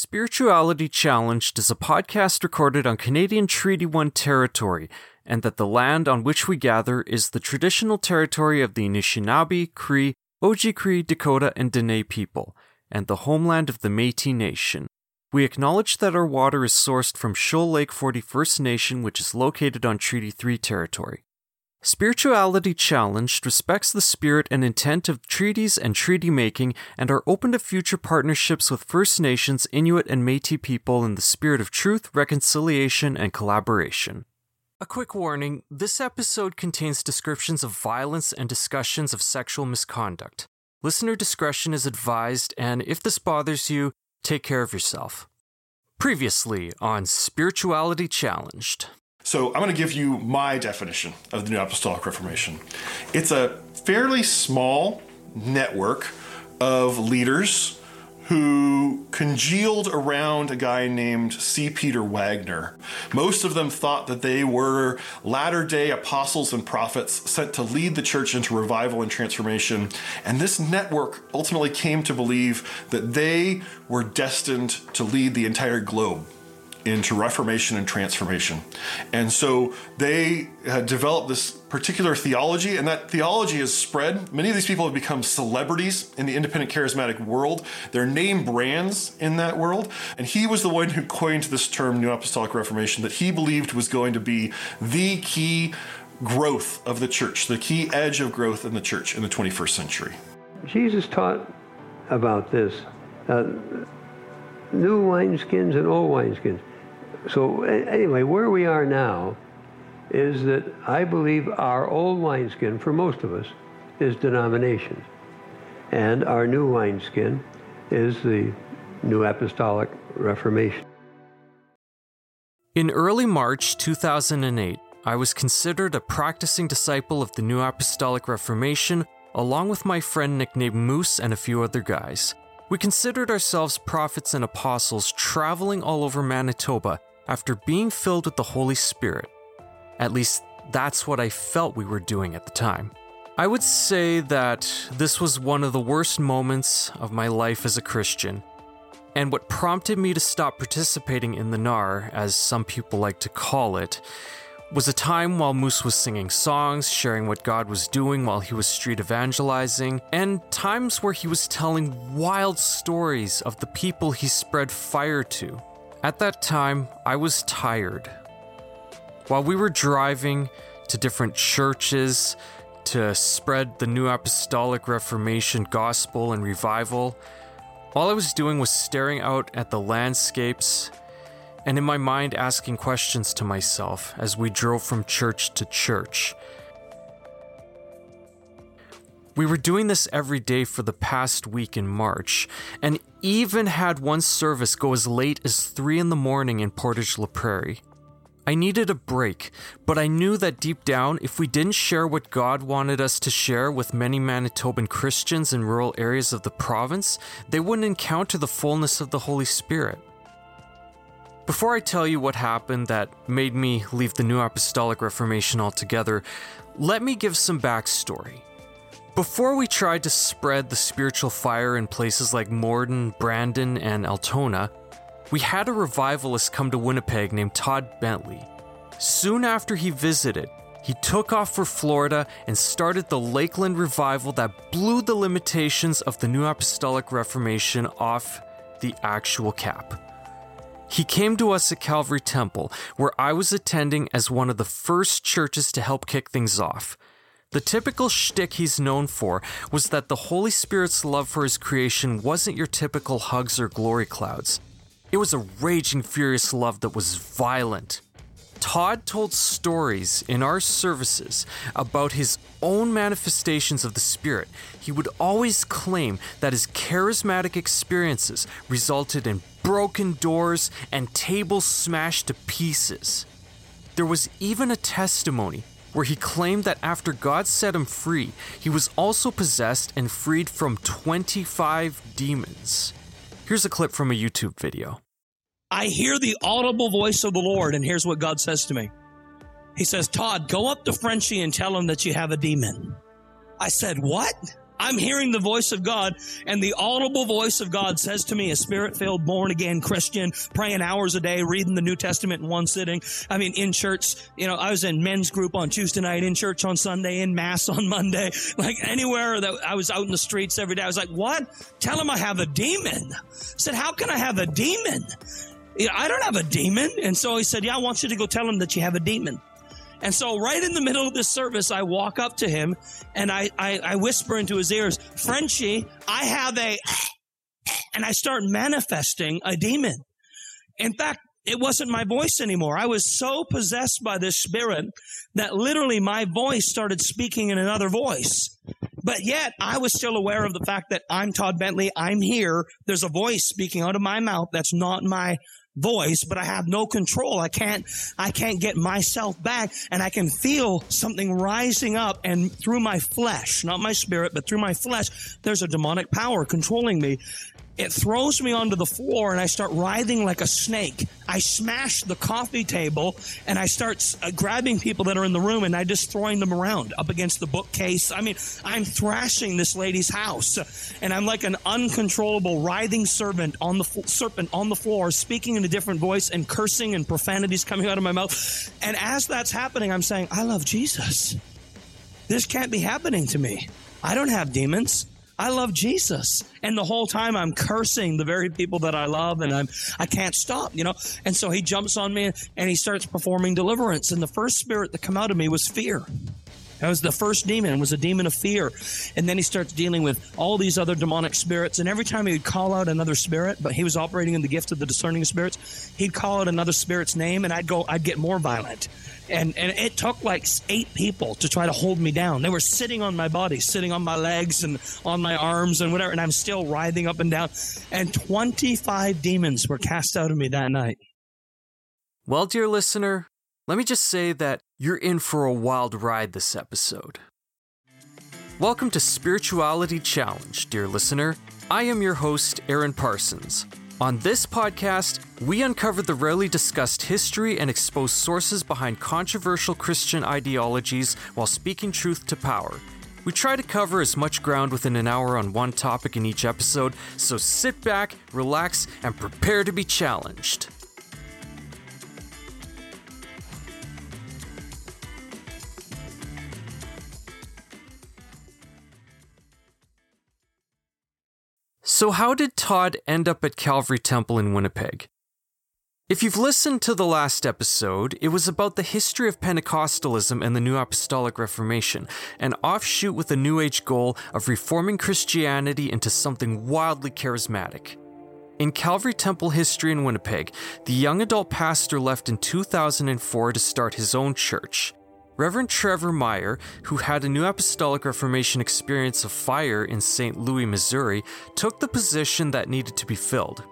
Spirituality Challenged is a podcast recorded on Canadian Treaty 1 territory, and that the land on which we gather is the traditional territory of the Anishinaabe, Cree, Oji-Cree, Dakota, and Dene people, and the homeland of the Métis Nation. We acknowledge that our water is sourced from Shoal Lake 40 First Nation, which is located on Treaty 3 territory. Spirituality Challenged respects the spirit and intent of treaties and treaty making and are open to future partnerships with First Nations, Inuit, and Metis people in the spirit of truth, reconciliation, and collaboration. A quick warning this episode contains descriptions of violence and discussions of sexual misconduct. Listener discretion is advised, and if this bothers you, take care of yourself. Previously on Spirituality Challenged. So I'm going to give you my definition of the New Apostolic Reformation. It's a fairly small network of leaders who congealed around a guy named C. Peter Wagner. Most of them thought that they were latter day apostles and prophets sent to lead the church into revival and transformation. And this network ultimately came to believe that they were destined to lead the entire globe into reformation and transformation. And so they developed this particular theology, and that theology has spread. Many of these people have become celebrities in the independent charismatic world. They're name brands in that world. And he was the one who coined this term, New Apostolic Reformation, that he believed was going to be the key growth of the church, the key edge of growth in the church in the 21st century. Jesus taught about this. Uh, new wineskins and old wineskins so anyway, where we are now is that I believe our old wineskin, for most of us, is denominations. And our new wineskin is the New Apostolic Reformation. In early March 2008, I was considered a practicing disciple of the New Apostolic Reformation, along with my friend nicknamed Moose and a few other guys. We considered ourselves prophets and apostles traveling all over Manitoba after being filled with the Holy Spirit. At least, that's what I felt we were doing at the time. I would say that this was one of the worst moments of my life as a Christian, and what prompted me to stop participating in the NAR, as some people like to call it, was a time while Moose was singing songs, sharing what God was doing while he was street evangelizing, and times where he was telling wild stories of the people he spread fire to. At that time, I was tired. While we were driving to different churches to spread the New Apostolic Reformation gospel and revival, all I was doing was staring out at the landscapes and in my mind asking questions to myself as we drove from church to church. We were doing this every day for the past week in March, and even had one service go as late as 3 in the morning in Portage la Prairie. I needed a break, but I knew that deep down, if we didn't share what God wanted us to share with many Manitoban Christians in rural areas of the province, they wouldn't encounter the fullness of the Holy Spirit. Before I tell you what happened that made me leave the New Apostolic Reformation altogether, let me give some backstory. Before we tried to spread the spiritual fire in places like Morden, Brandon, and Altona, we had a revivalist come to Winnipeg named Todd Bentley. Soon after he visited, he took off for Florida and started the Lakeland revival that blew the limitations of the New Apostolic Reformation off the actual cap. He came to us at Calvary Temple, where I was attending as one of the first churches to help kick things off. The typical shtick he's known for was that the Holy Spirit's love for his creation wasn't your typical hugs or glory clouds. It was a raging, furious love that was violent. Todd told stories in our services about his own manifestations of the Spirit. He would always claim that his charismatic experiences resulted in broken doors and tables smashed to pieces. There was even a testimony where he claimed that after God set him free, he was also possessed and freed from 25 demons. Here's a clip from a YouTube video. I hear the audible voice of the Lord, and here's what God says to me. He says, Todd, go up to Frenchie and tell him that you have a demon. I said, What? I'm hearing the voice of God, and the audible voice of God says to me, a spirit filled, born again Christian, praying hours a day, reading the New Testament in one sitting. I mean, in church, you know, I was in men's group on Tuesday night, in church on Sunday, in mass on Monday, like anywhere that I was out in the streets every day. I was like, what? Tell him I have a demon. I said, how can I have a demon? I don't have a demon. And so he said, yeah, I want you to go tell him that you have a demon. And so, right in the middle of this service, I walk up to him and I, I, I whisper into his ears, Frenchie, I have a, and I start manifesting a demon. In fact, it wasn't my voice anymore. I was so possessed by this spirit that literally my voice started speaking in another voice. But yet I was still aware of the fact that I'm Todd Bentley. I'm here. There's a voice speaking out of my mouth that's not my voice, but I have no control. I can't, I can't get myself back and I can feel something rising up and through my flesh, not my spirit, but through my flesh, there's a demonic power controlling me. It throws me onto the floor and I start writhing like a snake. I smash the coffee table and I start uh, grabbing people that are in the room and I just throwing them around up against the bookcase. I mean, I'm thrashing this lady's house and I'm like an uncontrollable writhing servant on the serpent on the floor, speaking in a different voice and cursing and profanities coming out of my mouth. And as that's happening, I'm saying, I love Jesus. This can't be happening to me. I don't have demons. I love Jesus. And the whole time I'm cursing the very people that I love and I'm, I can't stop, you know? And so he jumps on me and he starts performing deliverance. And the first spirit that come out of me was fear. That was the first demon. Was a demon of fear. And then he starts dealing with all these other demonic spirits. And every time he would call out another spirit, but he was operating in the gift of the discerning spirits, he'd call out another spirit's name and I'd go, I'd get more violent and and it took like eight people to try to hold me down. They were sitting on my body, sitting on my legs and on my arms and whatever, and I'm still writhing up and down. And 25 demons were cast out of me that night. Well, dear listener, let me just say that you're in for a wild ride this episode. Welcome to Spirituality Challenge, dear listener. I am your host, Aaron Parsons. On this podcast, we uncover the rarely discussed history and expose sources behind controversial Christian ideologies while speaking truth to power. We try to cover as much ground within an hour on one topic in each episode, so sit back, relax, and prepare to be challenged. So, how did Todd end up at Calvary Temple in Winnipeg? If you've listened to the last episode, it was about the history of Pentecostalism and the New Apostolic Reformation, an offshoot with a New Age goal of reforming Christianity into something wildly charismatic. In Calvary Temple history in Winnipeg, the young adult pastor left in 2004 to start his own church. Reverend Trevor Meyer, who had a New Apostolic Reformation experience of fire in St. Louis, Missouri, took the position that needed to be filled.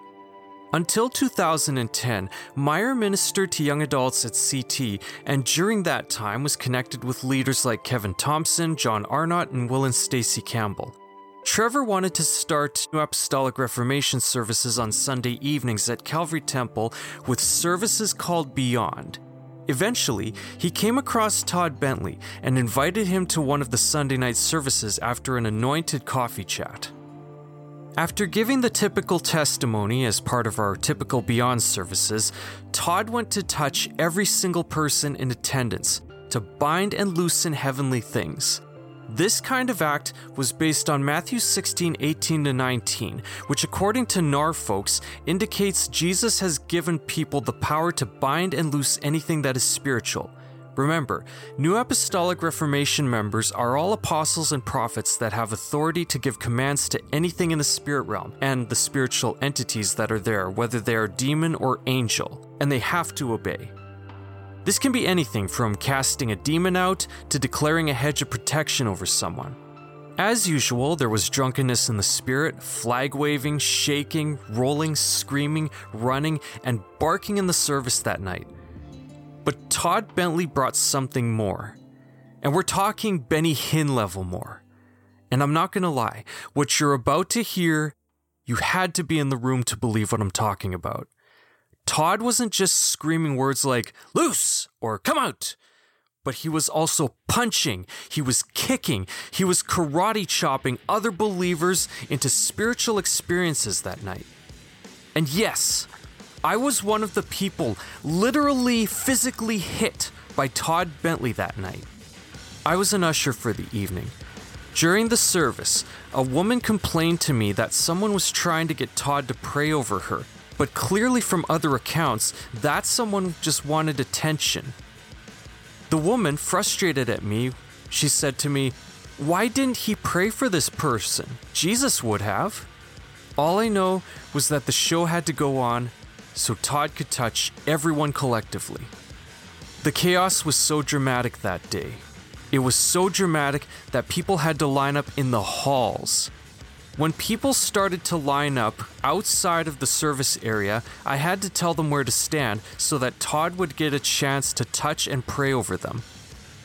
Until 2010, Meyer ministered to young adults at CT, and during that time was connected with leaders like Kevin Thompson, John Arnott, and Will and Stacy Campbell. Trevor wanted to start New Apostolic Reformation services on Sunday evenings at Calvary Temple with services called Beyond. Eventually, he came across Todd Bentley and invited him to one of the Sunday night services after an anointed coffee chat. After giving the typical testimony as part of our typical Beyond services, Todd went to touch every single person in attendance to bind and loosen heavenly things. This kind of act was based on Matthew 16, 18 to 19, which, according to NAR folks, indicates Jesus has given people the power to bind and loose anything that is spiritual. Remember, New Apostolic Reformation members are all apostles and prophets that have authority to give commands to anything in the spirit realm and the spiritual entities that are there, whether they are demon or angel, and they have to obey. This can be anything from casting a demon out to declaring a hedge of protection over someone. As usual, there was drunkenness in the spirit, flag waving, shaking, rolling, screaming, running, and barking in the service that night. But Todd Bentley brought something more. And we're talking Benny Hinn level more. And I'm not gonna lie, what you're about to hear, you had to be in the room to believe what I'm talking about. Todd wasn't just screaming words like loose or come out, but he was also punching, he was kicking, he was karate chopping other believers into spiritual experiences that night. And yes, I was one of the people literally physically hit by Todd Bentley that night. I was an usher for the evening. During the service, a woman complained to me that someone was trying to get Todd to pray over her, but clearly from other accounts, that someone just wanted attention. The woman, frustrated at me, she said to me, Why didn't he pray for this person? Jesus would have. All I know was that the show had to go on so Todd could touch everyone collectively. The chaos was so dramatic that day. It was so dramatic that people had to line up in the halls. When people started to line up outside of the service area, I had to tell them where to stand so that Todd would get a chance to touch and pray over them.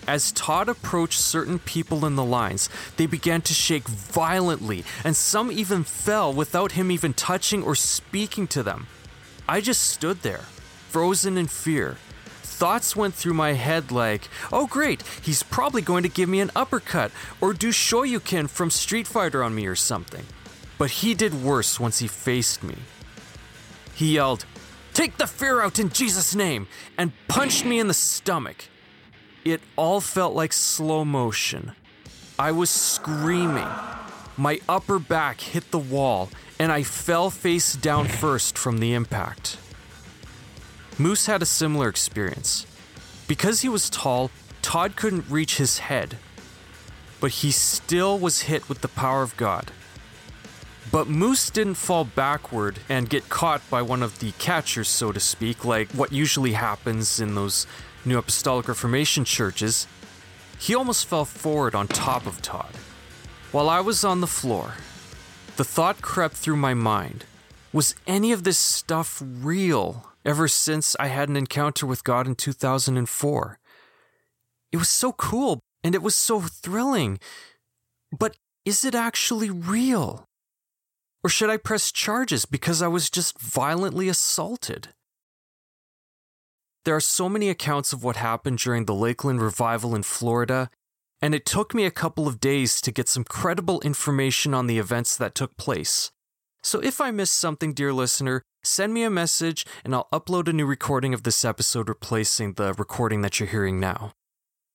As Todd approached certain people in the lines, they began to shake violently, and some even fell without him even touching or speaking to them. I just stood there, frozen in fear. Thoughts went through my head like, oh great, he's probably going to give me an uppercut or do Shoryuken from Street Fighter on me or something. But he did worse once he faced me. He yelled, Take the fear out in Jesus' name, and punched me in the stomach. It all felt like slow motion. I was screaming. My upper back hit the wall, and I fell face down first from the impact. Moose had a similar experience. Because he was tall, Todd couldn't reach his head, but he still was hit with the power of God. But Moose didn't fall backward and get caught by one of the catchers, so to speak, like what usually happens in those New Apostolic Reformation churches. He almost fell forward on top of Todd. While I was on the floor, the thought crept through my mind was any of this stuff real ever since I had an encounter with God in 2004? It was so cool and it was so thrilling. But is it actually real? Or should I press charges because I was just violently assaulted? There are so many accounts of what happened during the Lakeland revival in Florida, and it took me a couple of days to get some credible information on the events that took place. So if I missed something, dear listener, send me a message and I'll upload a new recording of this episode replacing the recording that you're hearing now.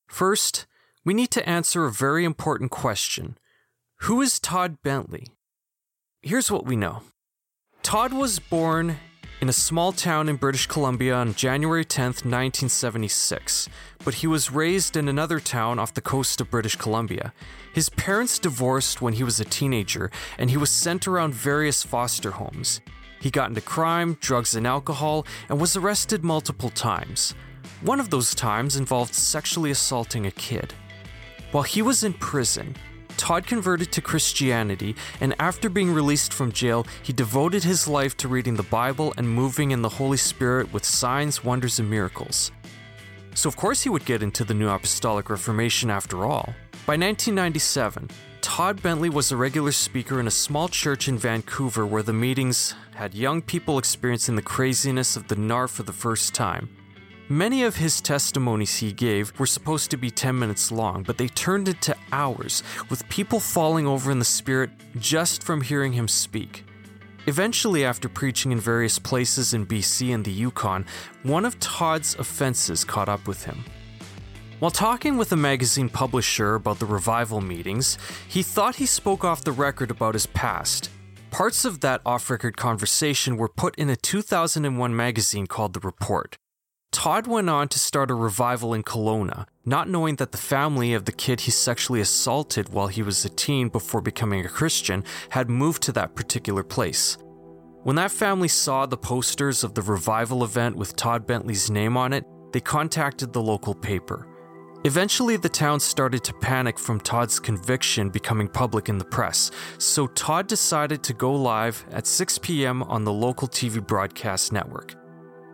First, we need to answer a very important question Who is Todd Bentley? Here's what we know Todd was born in a small town in British Columbia on January 10, 1976, but he was raised in another town off the coast of British Columbia. His parents divorced when he was a teenager, and he was sent around various foster homes. He got into crime, drugs, and alcohol, and was arrested multiple times. One of those times involved sexually assaulting a kid. While he was in prison, Todd converted to Christianity, and after being released from jail, he devoted his life to reading the Bible and moving in the Holy Spirit with signs, wonders, and miracles. So, of course, he would get into the New Apostolic Reformation after all. By 1997, Todd Bentley was a regular speaker in a small church in Vancouver where the meetings had young people experiencing the craziness of the NAR for the first time. Many of his testimonies he gave were supposed to be 10 minutes long, but they turned into hours, with people falling over in the spirit just from hearing him speak. Eventually, after preaching in various places in BC and the Yukon, one of Todd's offenses caught up with him. While talking with a magazine publisher about the revival meetings, he thought he spoke off the record about his past. Parts of that off record conversation were put in a 2001 magazine called The Report. Todd went on to start a revival in Kelowna, not knowing that the family of the kid he sexually assaulted while he was a teen before becoming a Christian had moved to that particular place. When that family saw the posters of the revival event with Todd Bentley's name on it, they contacted the local paper. Eventually, the town started to panic from Todd's conviction becoming public in the press, so Todd decided to go live at 6 p.m. on the local TV broadcast network.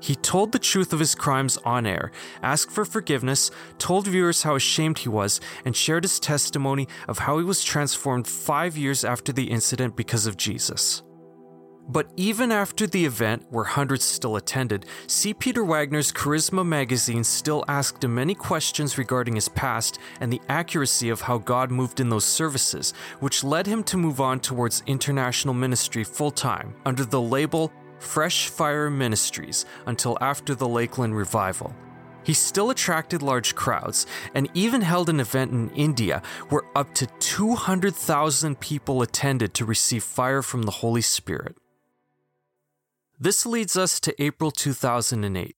He told the truth of his crimes on air, asked for forgiveness, told viewers how ashamed he was, and shared his testimony of how he was transformed five years after the incident because of Jesus. But even after the event, where hundreds still attended, C. Peter Wagner's Charisma magazine still asked him many questions regarding his past and the accuracy of how God moved in those services, which led him to move on towards international ministry full time under the label Fresh Fire Ministries until after the Lakeland revival. He still attracted large crowds and even held an event in India where up to 200,000 people attended to receive fire from the Holy Spirit. This leads us to April 2008.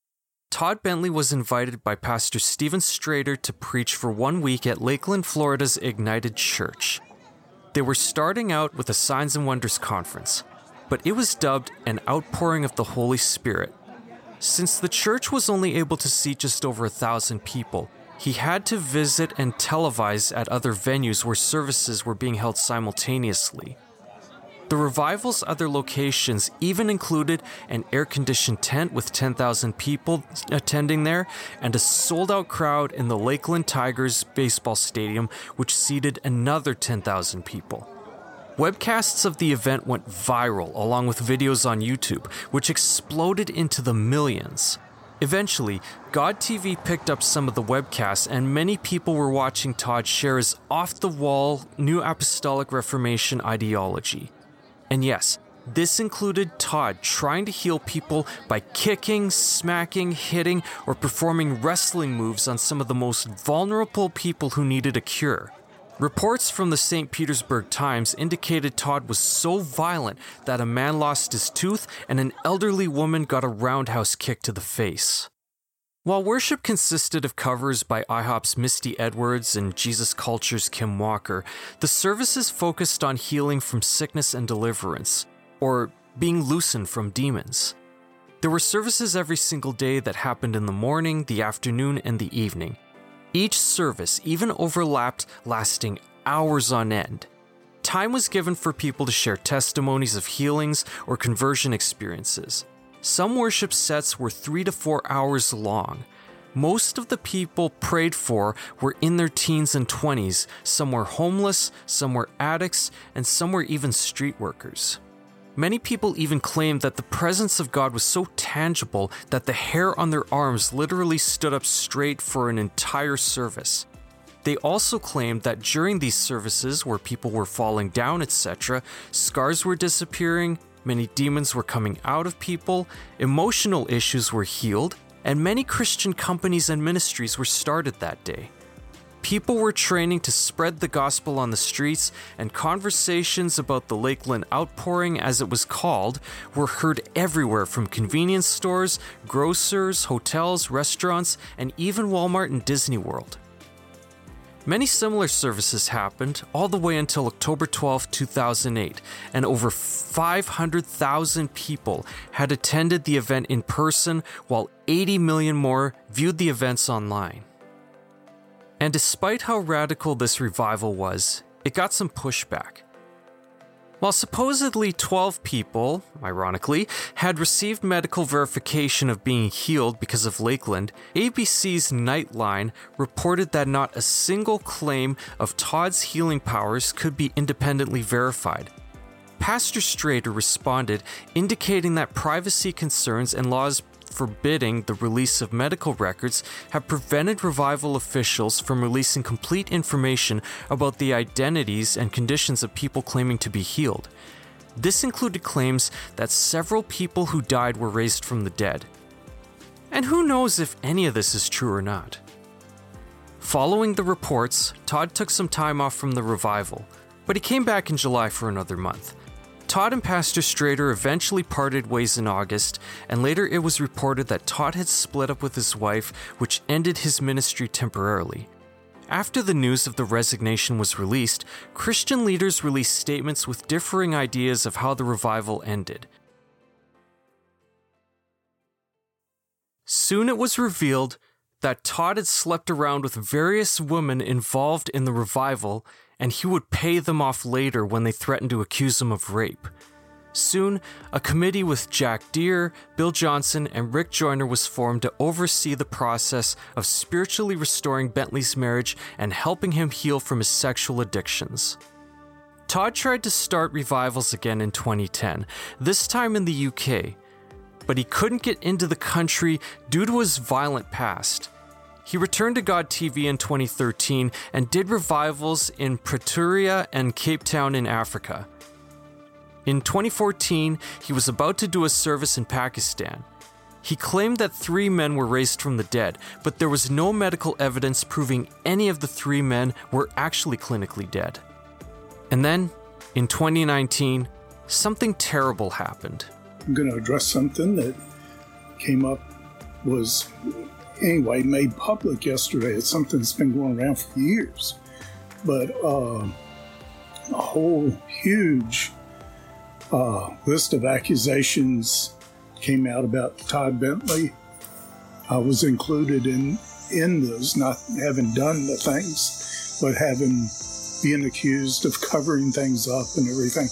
Todd Bentley was invited by Pastor Stephen Strader to preach for one week at Lakeland, Florida's Ignited Church. They were starting out with a Signs and Wonders conference, but it was dubbed an outpouring of the Holy Spirit. Since the church was only able to seat just over a thousand people, he had to visit and televise at other venues where services were being held simultaneously. The revival's other locations even included an air conditioned tent with 10,000 people attending there and a sold out crowd in the Lakeland Tigers baseball stadium, which seated another 10,000 people. Webcasts of the event went viral along with videos on YouTube, which exploded into the millions. Eventually, God TV picked up some of the webcasts, and many people were watching Todd share his off the wall New Apostolic Reformation ideology. And yes, this included Todd trying to heal people by kicking, smacking, hitting, or performing wrestling moves on some of the most vulnerable people who needed a cure. Reports from the St. Petersburg Times indicated Todd was so violent that a man lost his tooth and an elderly woman got a roundhouse kick to the face. While worship consisted of covers by IHOP's Misty Edwards and Jesus Culture's Kim Walker, the services focused on healing from sickness and deliverance, or being loosened from demons. There were services every single day that happened in the morning, the afternoon, and the evening. Each service even overlapped, lasting hours on end. Time was given for people to share testimonies of healings or conversion experiences. Some worship sets were three to four hours long. Most of the people prayed for were in their teens and 20s. Some were homeless, some were addicts, and some were even street workers. Many people even claimed that the presence of God was so tangible that the hair on their arms literally stood up straight for an entire service. They also claimed that during these services, where people were falling down, etc., scars were disappearing, Many demons were coming out of people, emotional issues were healed, and many Christian companies and ministries were started that day. People were training to spread the gospel on the streets, and conversations about the Lakeland outpouring, as it was called, were heard everywhere from convenience stores, grocers, hotels, restaurants, and even Walmart and Disney World. Many similar services happened all the way until October 12, 2008, and over 500,000 people had attended the event in person, while 80 million more viewed the events online. And despite how radical this revival was, it got some pushback. While supposedly 12 people, ironically, had received medical verification of being healed because of Lakeland, ABC's Nightline reported that not a single claim of Todd's healing powers could be independently verified. Pastor Strader responded, indicating that privacy concerns and laws forbidding the release of medical records have prevented revival officials from releasing complete information about the identities and conditions of people claiming to be healed. This included claims that several people who died were raised from the dead. And who knows if any of this is true or not. Following the reports, Todd took some time off from the revival, but he came back in July for another month. Todd and Pastor Strader eventually parted ways in August, and later it was reported that Todd had split up with his wife, which ended his ministry temporarily. After the news of the resignation was released, Christian leaders released statements with differing ideas of how the revival ended. Soon it was revealed that Todd had slept around with various women involved in the revival and he would pay them off later when they threatened to accuse him of rape. Soon, a committee with Jack Deere, Bill Johnson, and Rick Joyner was formed to oversee the process of spiritually restoring Bentley's marriage and helping him heal from his sexual addictions. Todd tried to start revivals again in 2010, this time in the UK, but he couldn't get into the country due to his violent past. He returned to God TV in 2013 and did revivals in Pretoria and Cape Town in Africa. In 2014, he was about to do a service in Pakistan. He claimed that three men were raised from the dead, but there was no medical evidence proving any of the three men were actually clinically dead. And then, in 2019, something terrible happened. I'm going to address something that came up, was anyway made public yesterday. It's something that's been going around for years. But uh, a whole huge uh, list of accusations came out about Todd Bentley. I was included in in those, not having done the things, but having being accused of covering things up and everything.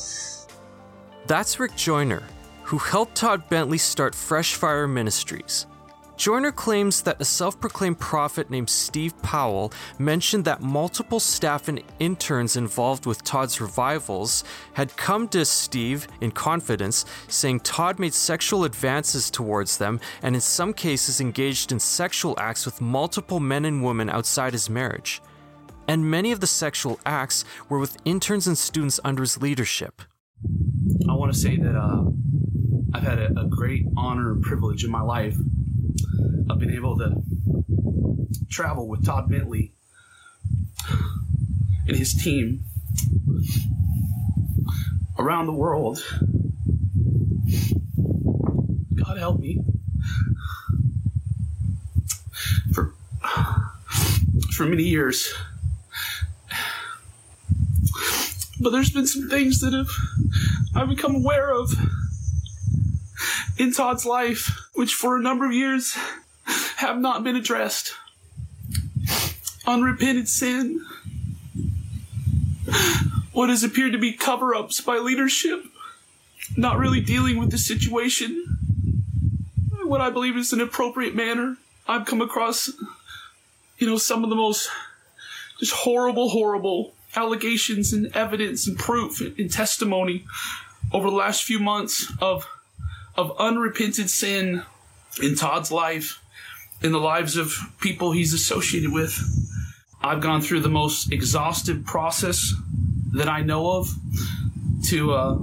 That's Rick Joyner, who helped Todd Bentley start Fresh Fire Ministries. Joyner claims that a self proclaimed prophet named Steve Powell mentioned that multiple staff and interns involved with Todd's revivals had come to Steve in confidence, saying Todd made sexual advances towards them and in some cases engaged in sexual acts with multiple men and women outside his marriage. And many of the sexual acts were with interns and students under his leadership. I want to say that uh, I've had a, a great honor and privilege in my life I've been able to travel with Todd Bentley and his team around the world. God help me. For for many years. But there's been some things that have I've become aware of in Todd's life, which for a number of years have not been addressed. Unrepented sin, what has appeared to be cover ups by leadership, not really dealing with the situation, what I believe is an appropriate manner. I've come across, you know, some of the most just horrible, horrible allegations and evidence and proof and testimony over the last few months of of unrepented sin in Todd's life, in the lives of people he's associated with. I've gone through the most exhaustive process that I know of to uh,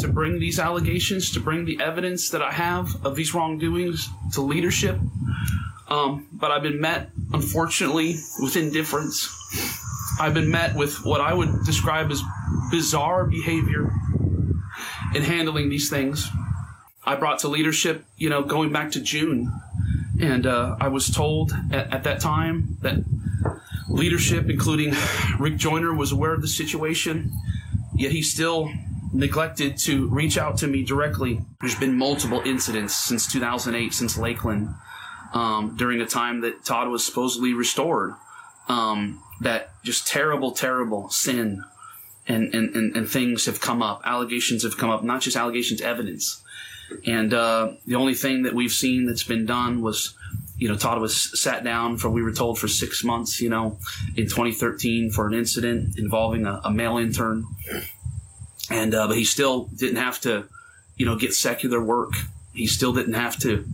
to bring these allegations, to bring the evidence that I have of these wrongdoings to leadership. Um, but I've been met, unfortunately, with indifference. I've been met with what I would describe as bizarre behavior in handling these things. I brought to leadership, you know, going back to June. And uh, I was told at, at, that time that leadership, including Rick Joyner, was aware of the situation, yet he still neglected to reach out to me directly. There's been multiple incidents since 2008, since Lakeland, um, during a time that Todd was supposedly restored. Um, that just terrible, terrible sin and, and, and, and things have come up. Allegations have come up, not just allegations, evidence and uh, the only thing that we've seen that's been done was, you know, Todd was sat down for, we were told, for six months, you know, in 2013 for an incident involving a, a male intern. And, uh, but he still didn't have to, you know, get secular work. He still didn't have to,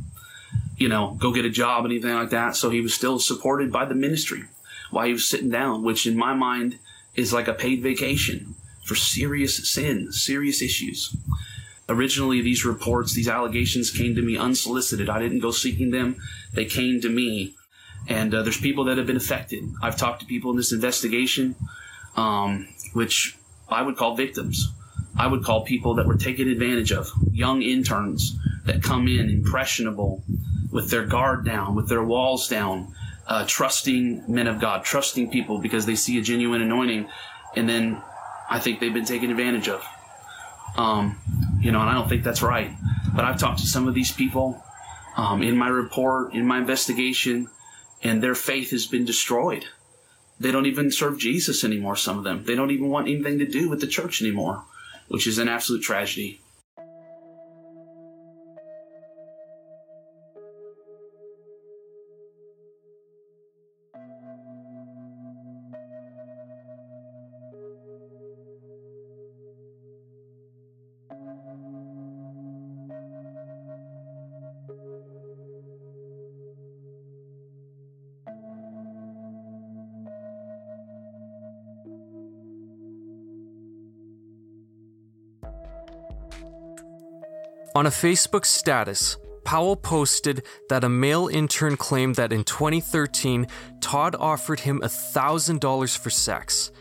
you know, go get a job, anything like that. So he was still supported by the ministry while he was sitting down, which in my mind is like a paid vacation for serious sin, serious issues. Originally, these reports, these allegations came to me unsolicited. I didn't go seeking them. They came to me. And uh, there's people that have been affected. I've talked to people in this investigation, um, which I would call victims. I would call people that were taken advantage of, young interns that come in impressionable, with their guard down, with their walls down, uh, trusting men of God, trusting people because they see a genuine anointing, and then I think they've been taken advantage of. Um, you know, and I don't think that's right. But I've talked to some of these people um, in my report, in my investigation, and their faith has been destroyed. They don't even serve Jesus anymore, some of them. They don't even want anything to do with the church anymore, which is an absolute tragedy. On a Facebook status, Powell posted that a male intern claimed that in 2013, Todd offered him $1,000 for sex.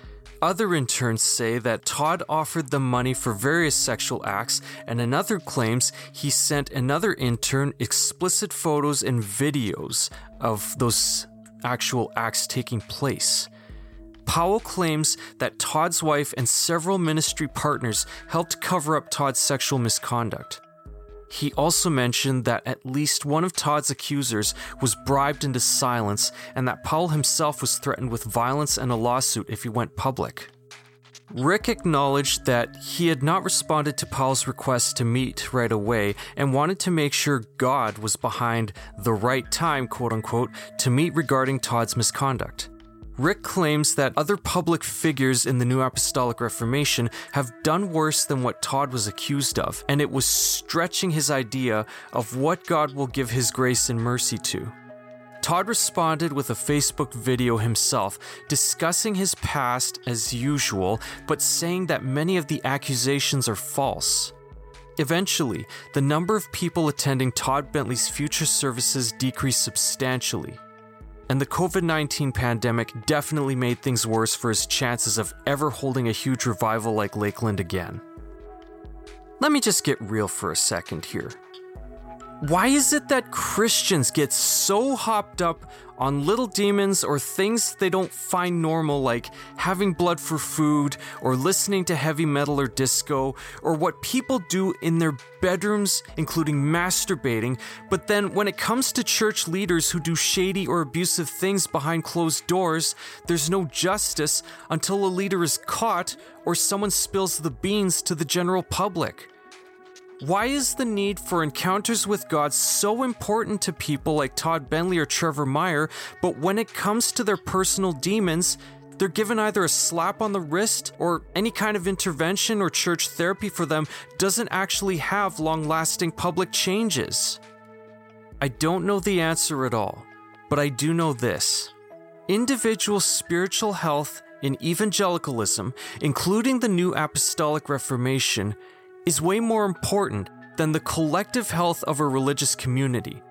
Other interns say that Todd offered them money for various sexual acts, and another claims he sent another intern explicit photos and videos of those actual acts taking place. Powell claims that Todd's wife and several ministry partners helped cover up Todd's sexual misconduct. He also mentioned that at least one of Todd's accusers was bribed into silence and that Powell himself was threatened with violence and a lawsuit if he went public. Rick acknowledged that he had not responded to Powell's request to meet right away and wanted to make sure God was behind the right time, quote unquote, to meet regarding Todd's misconduct. Rick claims that other public figures in the New Apostolic Reformation have done worse than what Todd was accused of, and it was stretching his idea of what God will give his grace and mercy to. Todd responded with a Facebook video himself, discussing his past as usual, but saying that many of the accusations are false. Eventually, the number of people attending Todd Bentley's future services decreased substantially and the COVID 19 pandemic definitely made things worse for his chances of ever holding a huge revival like Lakeland again. Let me just get real for a second here. Why is it that Christians get so hopped up on little demons or things they don't find normal, like having blood for food, or listening to heavy metal or disco, or what people do in their bedrooms, including masturbating, but then when it comes to church leaders who do shady or abusive things behind closed doors, there's no justice until a leader is caught or someone spills the beans to the general public? Why is the need for encounters with God so important to people like Todd Bentley or Trevor Meyer, but when it comes to their personal demons, they're given either a slap on the wrist or any kind of intervention or church therapy for them doesn't actually have long lasting public changes? I don't know the answer at all, but I do know this individual spiritual health in evangelicalism, including the New Apostolic Reformation, is way more important than the collective health of a religious community.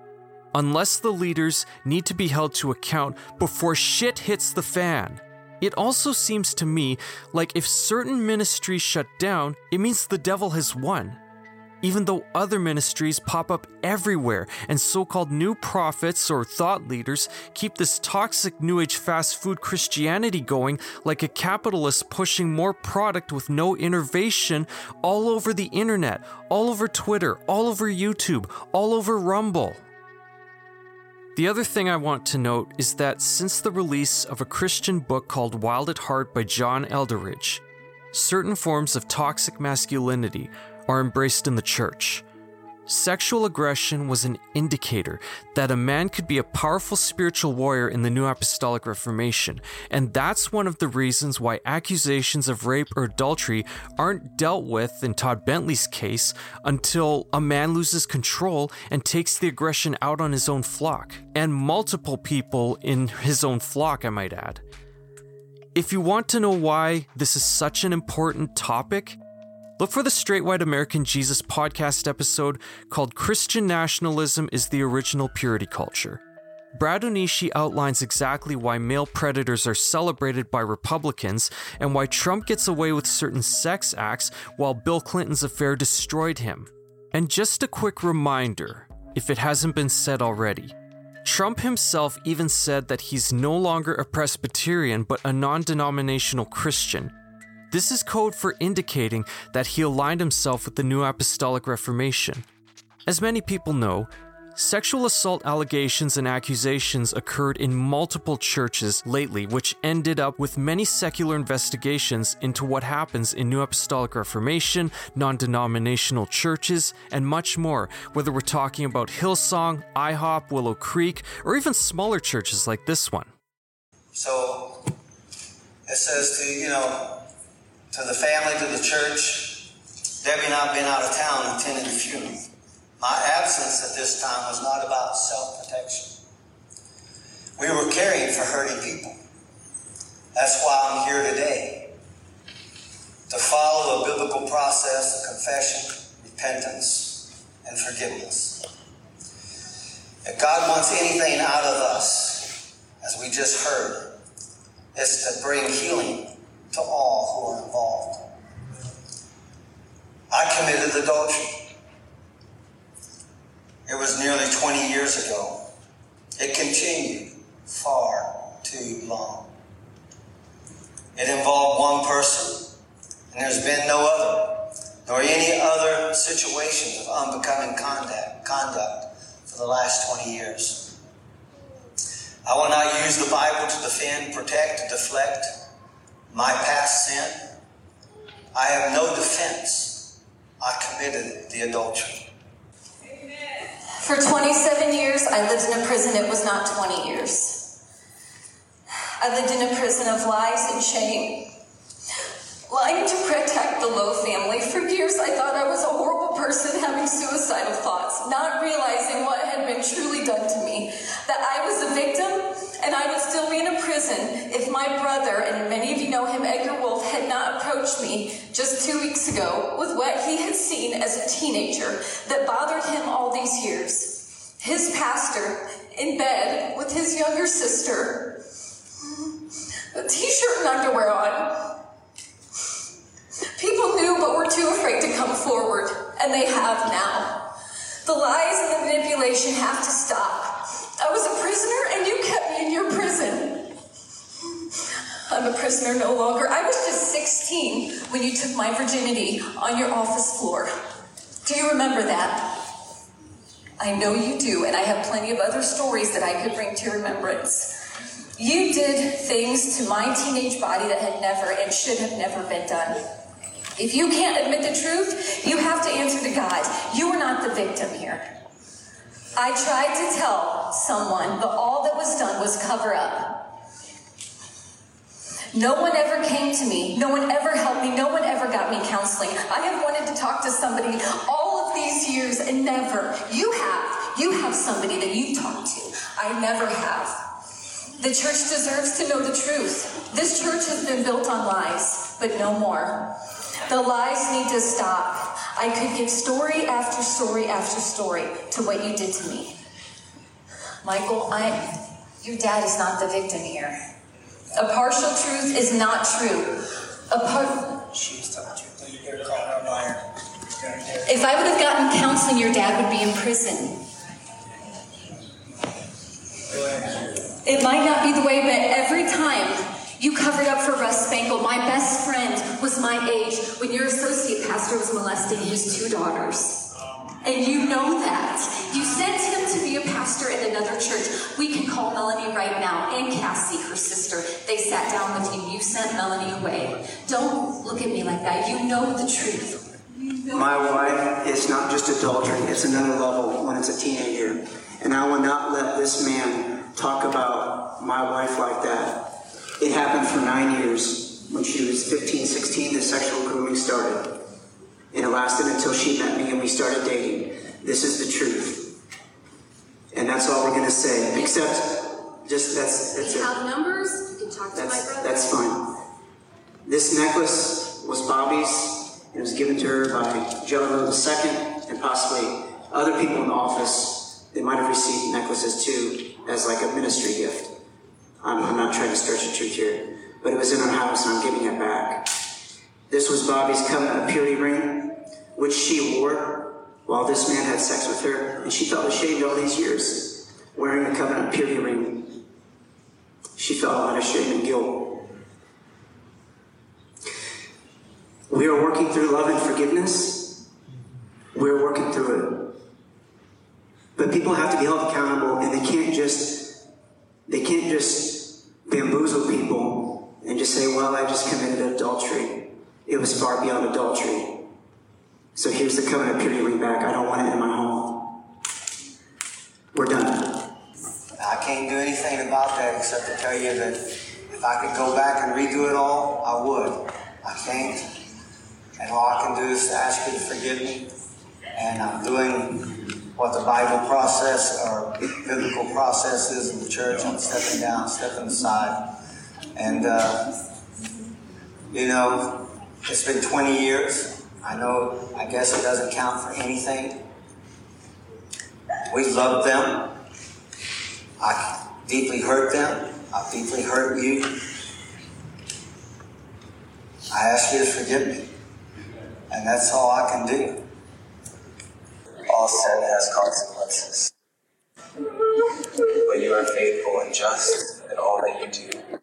Unless the leaders need to be held to account before shit hits the fan. It also seems to me like if certain ministries shut down, it means the devil has won even though other ministries pop up everywhere and so called new prophets or thought leaders keep this toxic New Age fast food Christianity going like a capitalist pushing more product with no innovation all over the internet, all over Twitter, all over YouTube, all over Rumble. The other thing I want to note is that since the release of a Christian book called Wild at Heart by John Eldredge, certain forms of toxic masculinity are embraced in the church. Sexual aggression was an indicator that a man could be a powerful spiritual warrior in the New Apostolic Reformation, and that's one of the reasons why accusations of rape or adultery aren't dealt with in Todd Bentley's case until a man loses control and takes the aggression out on his own flock, and multiple people in his own flock, I might add. If you want to know why this is such an important topic, Look for the Straight White American Jesus podcast episode called Christian Nationalism is the Original Purity Culture. Brad Onishi outlines exactly why male predators are celebrated by Republicans and why Trump gets away with certain sex acts while Bill Clinton's affair destroyed him. And just a quick reminder, if it hasn't been said already, Trump himself even said that he's no longer a Presbyterian but a non denominational Christian, this is code for indicating that he aligned himself with the New Apostolic Reformation. As many people know, sexual assault allegations and accusations occurred in multiple churches lately, which ended up with many secular investigations into what happens in New Apostolic Reformation, non denominational churches, and much more, whether we're talking about Hillsong, IHOP, Willow Creek, or even smaller churches like this one. So it says to, you know, to the family, to the church. Debbie and I have been out of town attending the funeral. My absence at this time was not about self protection. We were caring for hurting people. That's why I'm here today. To follow a biblical process of confession, repentance, and forgiveness. If God wants anything out of us, as we just heard, it's to bring healing to all who are involved. I committed adultery. It was nearly 20 years ago. It continued far too long. It involved one person, and there's been no other, nor any other situations of unbecoming conduct, conduct for the last 20 years. I will not use the Bible to defend, protect, deflect my past sin. I have no defense. I committed the adultery. For 27 years, I lived in a prison. It was not 20 years. I lived in a prison of lies and shame. Lying to protect the Lowe family. For years, I thought I was a horrible person having suicidal thoughts, not realizing what had been truly done to me. That I was a victim prison if my brother, and many of you know him, Edgar Wolf, had not approached me just two weeks ago with what he had seen as a teenager that bothered him all these years. His pastor in bed with his younger sister, a t shirt and underwear on. People knew but were too afraid to come forward, and they have now. The lies and the manipulation have to stop. I was a prisoner, and you kept me in your prison. I'm a prisoner no longer. I was just 16 when you took my virginity on your office floor. Do you remember that? I know you do, and I have plenty of other stories that I could bring to your remembrance. You did things to my teenage body that had never and should have never been done. If you can't admit the truth, you have to answer to God. You are not the victim here. I tried to tell someone, but all that was done was cover up. No one ever came to me. No one ever helped me. No one ever got me counseling. I have wanted to talk to somebody all of these years and never. You have. You have somebody that you talk to. I never have. The church deserves to know the truth. This church has been built on lies, but no more. The lies need to stop. I could give story after story after story to what you did to me. Michael, I your dad is not the victim here. A partial truth is not true. A part She's telling you. You better call a liar. if I would have gotten counseling, your dad would be in prison. It might not be the way, but every time you covered up for Russ Spangle, my best friend was my age when your associate pastor was molesting his two daughters. And you know that. You sent him to be a pastor in another church. We can call Melanie right now and Cassie, her sister. They sat down with you. You sent Melanie away. Don't look at me like that. You know the truth. My wife, it's not just adultery, it's another level when it's a teenager. And I will not let this man talk about my wife like that. It happened for nine years. When she was 15, 16, the sexual grooming started. And it lasted until she met me and we started dating. This is the truth. And that's all we're going to say. Except, just that's, that's You it. have numbers. You can talk to my That's, brother. that's fine. This necklace was Bobby's. It was given to her by Jello II and possibly other people in the office. They might have received necklaces too as like a ministry gift. I'm, I'm not trying to stretch the truth here, but it was in our house and I'm giving it back. This was Bobby's covenant of purity ring, which she wore while this man had sex with her, and she felt ashamed all these years wearing a covenant purity ring. She felt a lot of shame and guilt. We are working through love and forgiveness. We're working through it. But people have to be held accountable and they can't just they can't just bamboozle people and just say, well, I just committed adultery. It was far beyond adultery. So here's the covenant purity ring back. I don't want it in my home. We're done. I can't do anything about that except to tell you that if I could go back and redo it all, I would. I can't. And all I can do is ask you to forgive me. And I'm doing what the Bible process or biblical process is in the church. I'm stepping down, stepping aside. And, uh, you know, it's been 20 years. I know, I guess it doesn't count for anything. We love them. I deeply hurt them. I deeply hurt you. I ask you to forgive me. And that's all I can do. All sin has consequences. But you are faithful and just in all that you do.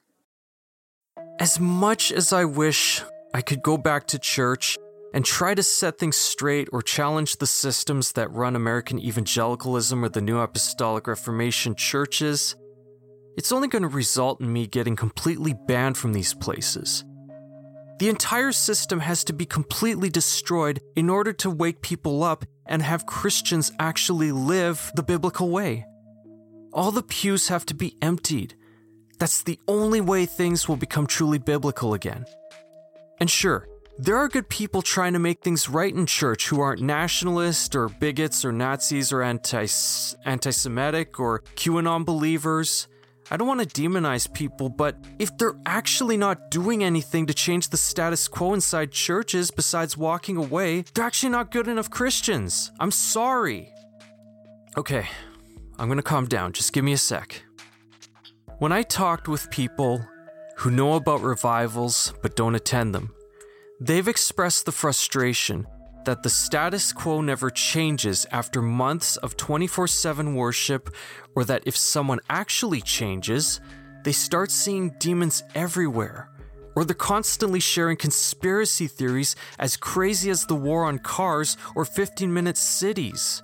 As much as I wish I could go back to church and try to set things straight or challenge the systems that run American evangelicalism or the New Apostolic Reformation churches, it's only going to result in me getting completely banned from these places. The entire system has to be completely destroyed in order to wake people up and have Christians actually live the biblical way. All the pews have to be emptied. That's the only way things will become truly biblical again. And sure, there are good people trying to make things right in church who aren't nationalists or bigots or Nazis or anti Semitic or QAnon believers. I don't want to demonize people, but if they're actually not doing anything to change the status quo inside churches besides walking away, they're actually not good enough Christians. I'm sorry. Okay, I'm gonna calm down. Just give me a sec. When I talked with people who know about revivals but don't attend them, they've expressed the frustration that the status quo never changes after months of 24 7 worship, or that if someone actually changes, they start seeing demons everywhere, or they're constantly sharing conspiracy theories as crazy as the war on cars or 15 minute cities.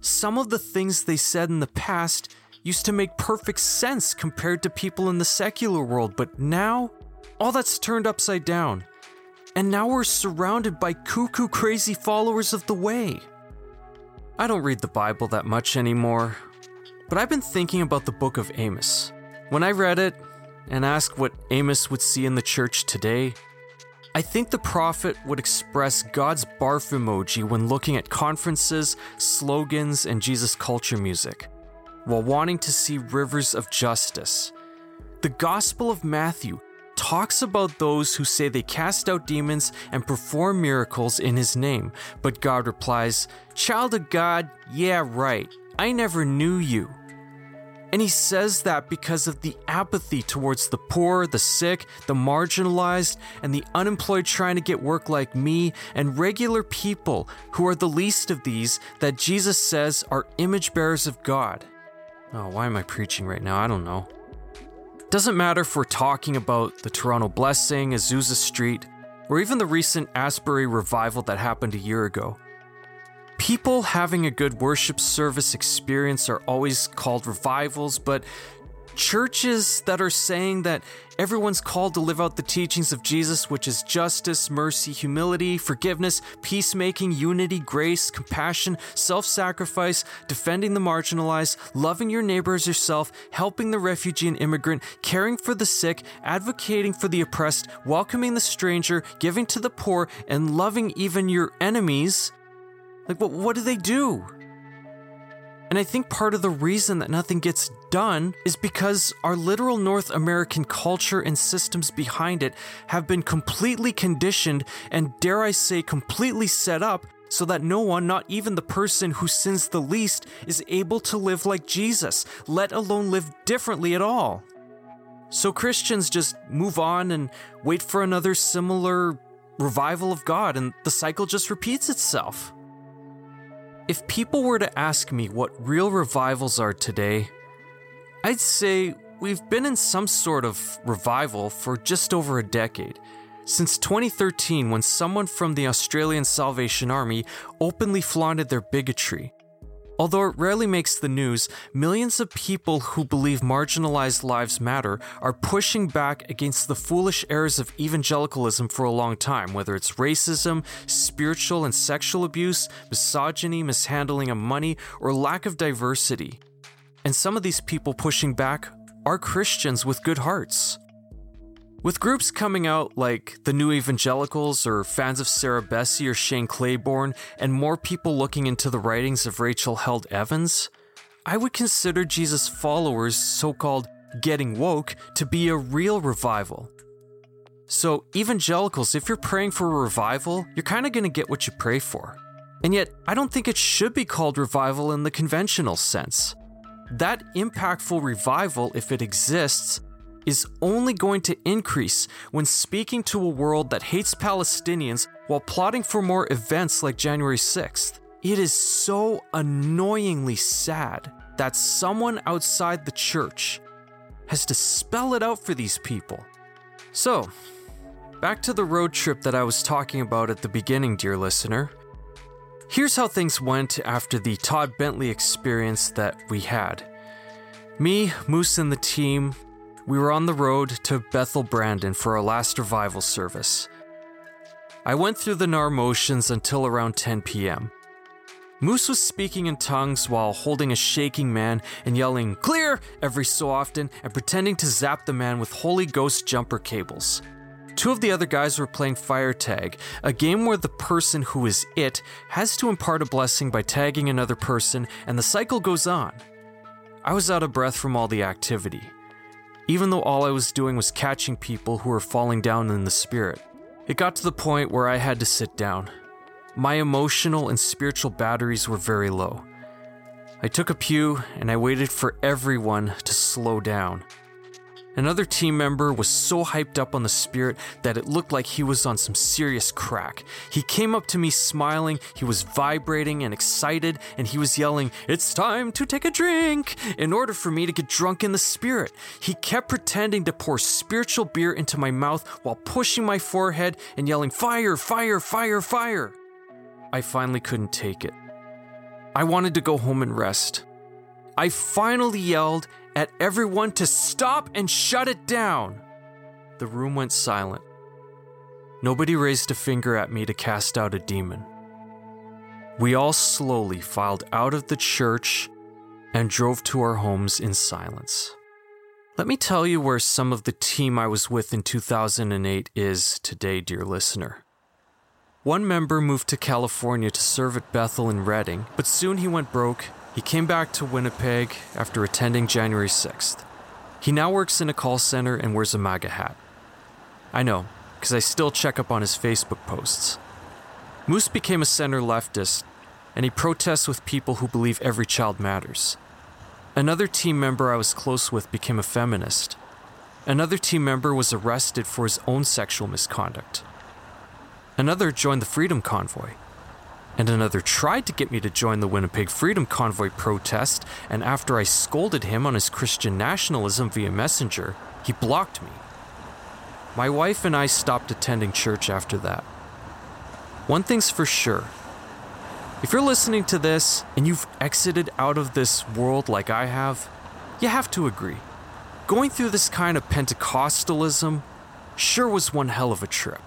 Some of the things they said in the past used to make perfect sense compared to people in the secular world, but now, all that's turned upside down and now we're surrounded by cuckoo crazy followers of the way. I don't read the Bible that much anymore, but I've been thinking about the book of Amos. When I read it and asked what Amos would see in the church today, I think the prophet would express God's barf emoji when looking at conferences, slogans, and Jesus culture music, while wanting to see rivers of justice. The Gospel of Matthew talks about those who say they cast out demons and perform miracles in his name. But God replies, Child of God, yeah, right. I never knew you. And he says that because of the apathy towards the poor, the sick, the marginalized, and the unemployed trying to get work like me, and regular people who are the least of these that Jesus says are image bearers of God. Oh, why am I preaching right now? I don't know. Doesn't matter if we're talking about the Toronto Blessing, Azusa Street, or even the recent Asbury revival that happened a year ago. People having a good worship service experience are always called revivals, but churches that are saying that everyone's called to live out the teachings of Jesus, which is justice, mercy, humility, forgiveness, peacemaking, unity, grace, compassion, self sacrifice, defending the marginalized, loving your neighbor as yourself, helping the refugee and immigrant, caring for the sick, advocating for the oppressed, welcoming the stranger, giving to the poor, and loving even your enemies. Like, what, what do they do? And I think part of the reason that nothing gets done is because our literal North American culture and systems behind it have been completely conditioned and, dare I say, completely set up so that no one, not even the person who sins the least, is able to live like Jesus, let alone live differently at all. So Christians just move on and wait for another similar revival of God, and the cycle just repeats itself. If people were to ask me what real revivals are today, I'd say we've been in some sort of revival for just over a decade. Since 2013, when someone from the Australian Salvation Army openly flaunted their bigotry, Although it rarely makes the news, millions of people who believe marginalized lives matter are pushing back against the foolish errors of evangelicalism for a long time, whether it's racism, spiritual and sexual abuse, misogyny, mishandling of money, or lack of diversity. And some of these people pushing back are Christians with good hearts. With groups coming out like the New Evangelicals or fans of Sarah Bessey or Shane Claiborne, and more people looking into the writings of Rachel Held Evans, I would consider Jesus' followers' so called getting woke to be a real revival. So, evangelicals, if you're praying for a revival, you're kind of going to get what you pray for. And yet, I don't think it should be called revival in the conventional sense. That impactful revival, if it exists, is only going to increase when speaking to a world that hates Palestinians while plotting for more events like January 6th. It is so annoyingly sad that someone outside the church has to spell it out for these people. So, back to the road trip that I was talking about at the beginning, dear listener. Here's how things went after the Todd Bentley experience that we had. Me, Moose, and the team, we were on the road to Bethel Brandon for our last revival service. I went through the NAR motions until around 10 p.m. Moose was speaking in tongues while holding a shaking man and yelling, Clear! every so often and pretending to zap the man with Holy Ghost jumper cables. Two of the other guys were playing fire tag, a game where the person who is it has to impart a blessing by tagging another person, and the cycle goes on. I was out of breath from all the activity, even though all I was doing was catching people who were falling down in the spirit. It got to the point where I had to sit down. My emotional and spiritual batteries were very low. I took a pew and I waited for everyone to slow down. Another team member was so hyped up on the spirit that it looked like he was on some serious crack. He came up to me smiling, he was vibrating and excited, and he was yelling, It's time to take a drink! in order for me to get drunk in the spirit. He kept pretending to pour spiritual beer into my mouth while pushing my forehead and yelling, Fire, fire, fire, fire! I finally couldn't take it. I wanted to go home and rest. I finally yelled at everyone to stop and shut it down. The room went silent. Nobody raised a finger at me to cast out a demon. We all slowly filed out of the church and drove to our homes in silence. Let me tell you where some of the team I was with in 2008 is today, dear listener. One member moved to California to serve at Bethel in Redding, but soon he went broke he came back to Winnipeg after attending January 6th. He now works in a call center and wears a MAGA hat. I know, because I still check up on his Facebook posts. Moose became a center leftist, and he protests with people who believe every child matters. Another team member I was close with became a feminist. Another team member was arrested for his own sexual misconduct. Another joined the Freedom Convoy and another tried to get me to join the Winnipeg Freedom Convoy protest, and after I scolded him on his Christian nationalism via Messenger, he blocked me. My wife and I stopped attending church after that. One thing's for sure if you're listening to this and you've exited out of this world like I have, you have to agree. Going through this kind of Pentecostalism sure was one hell of a trip.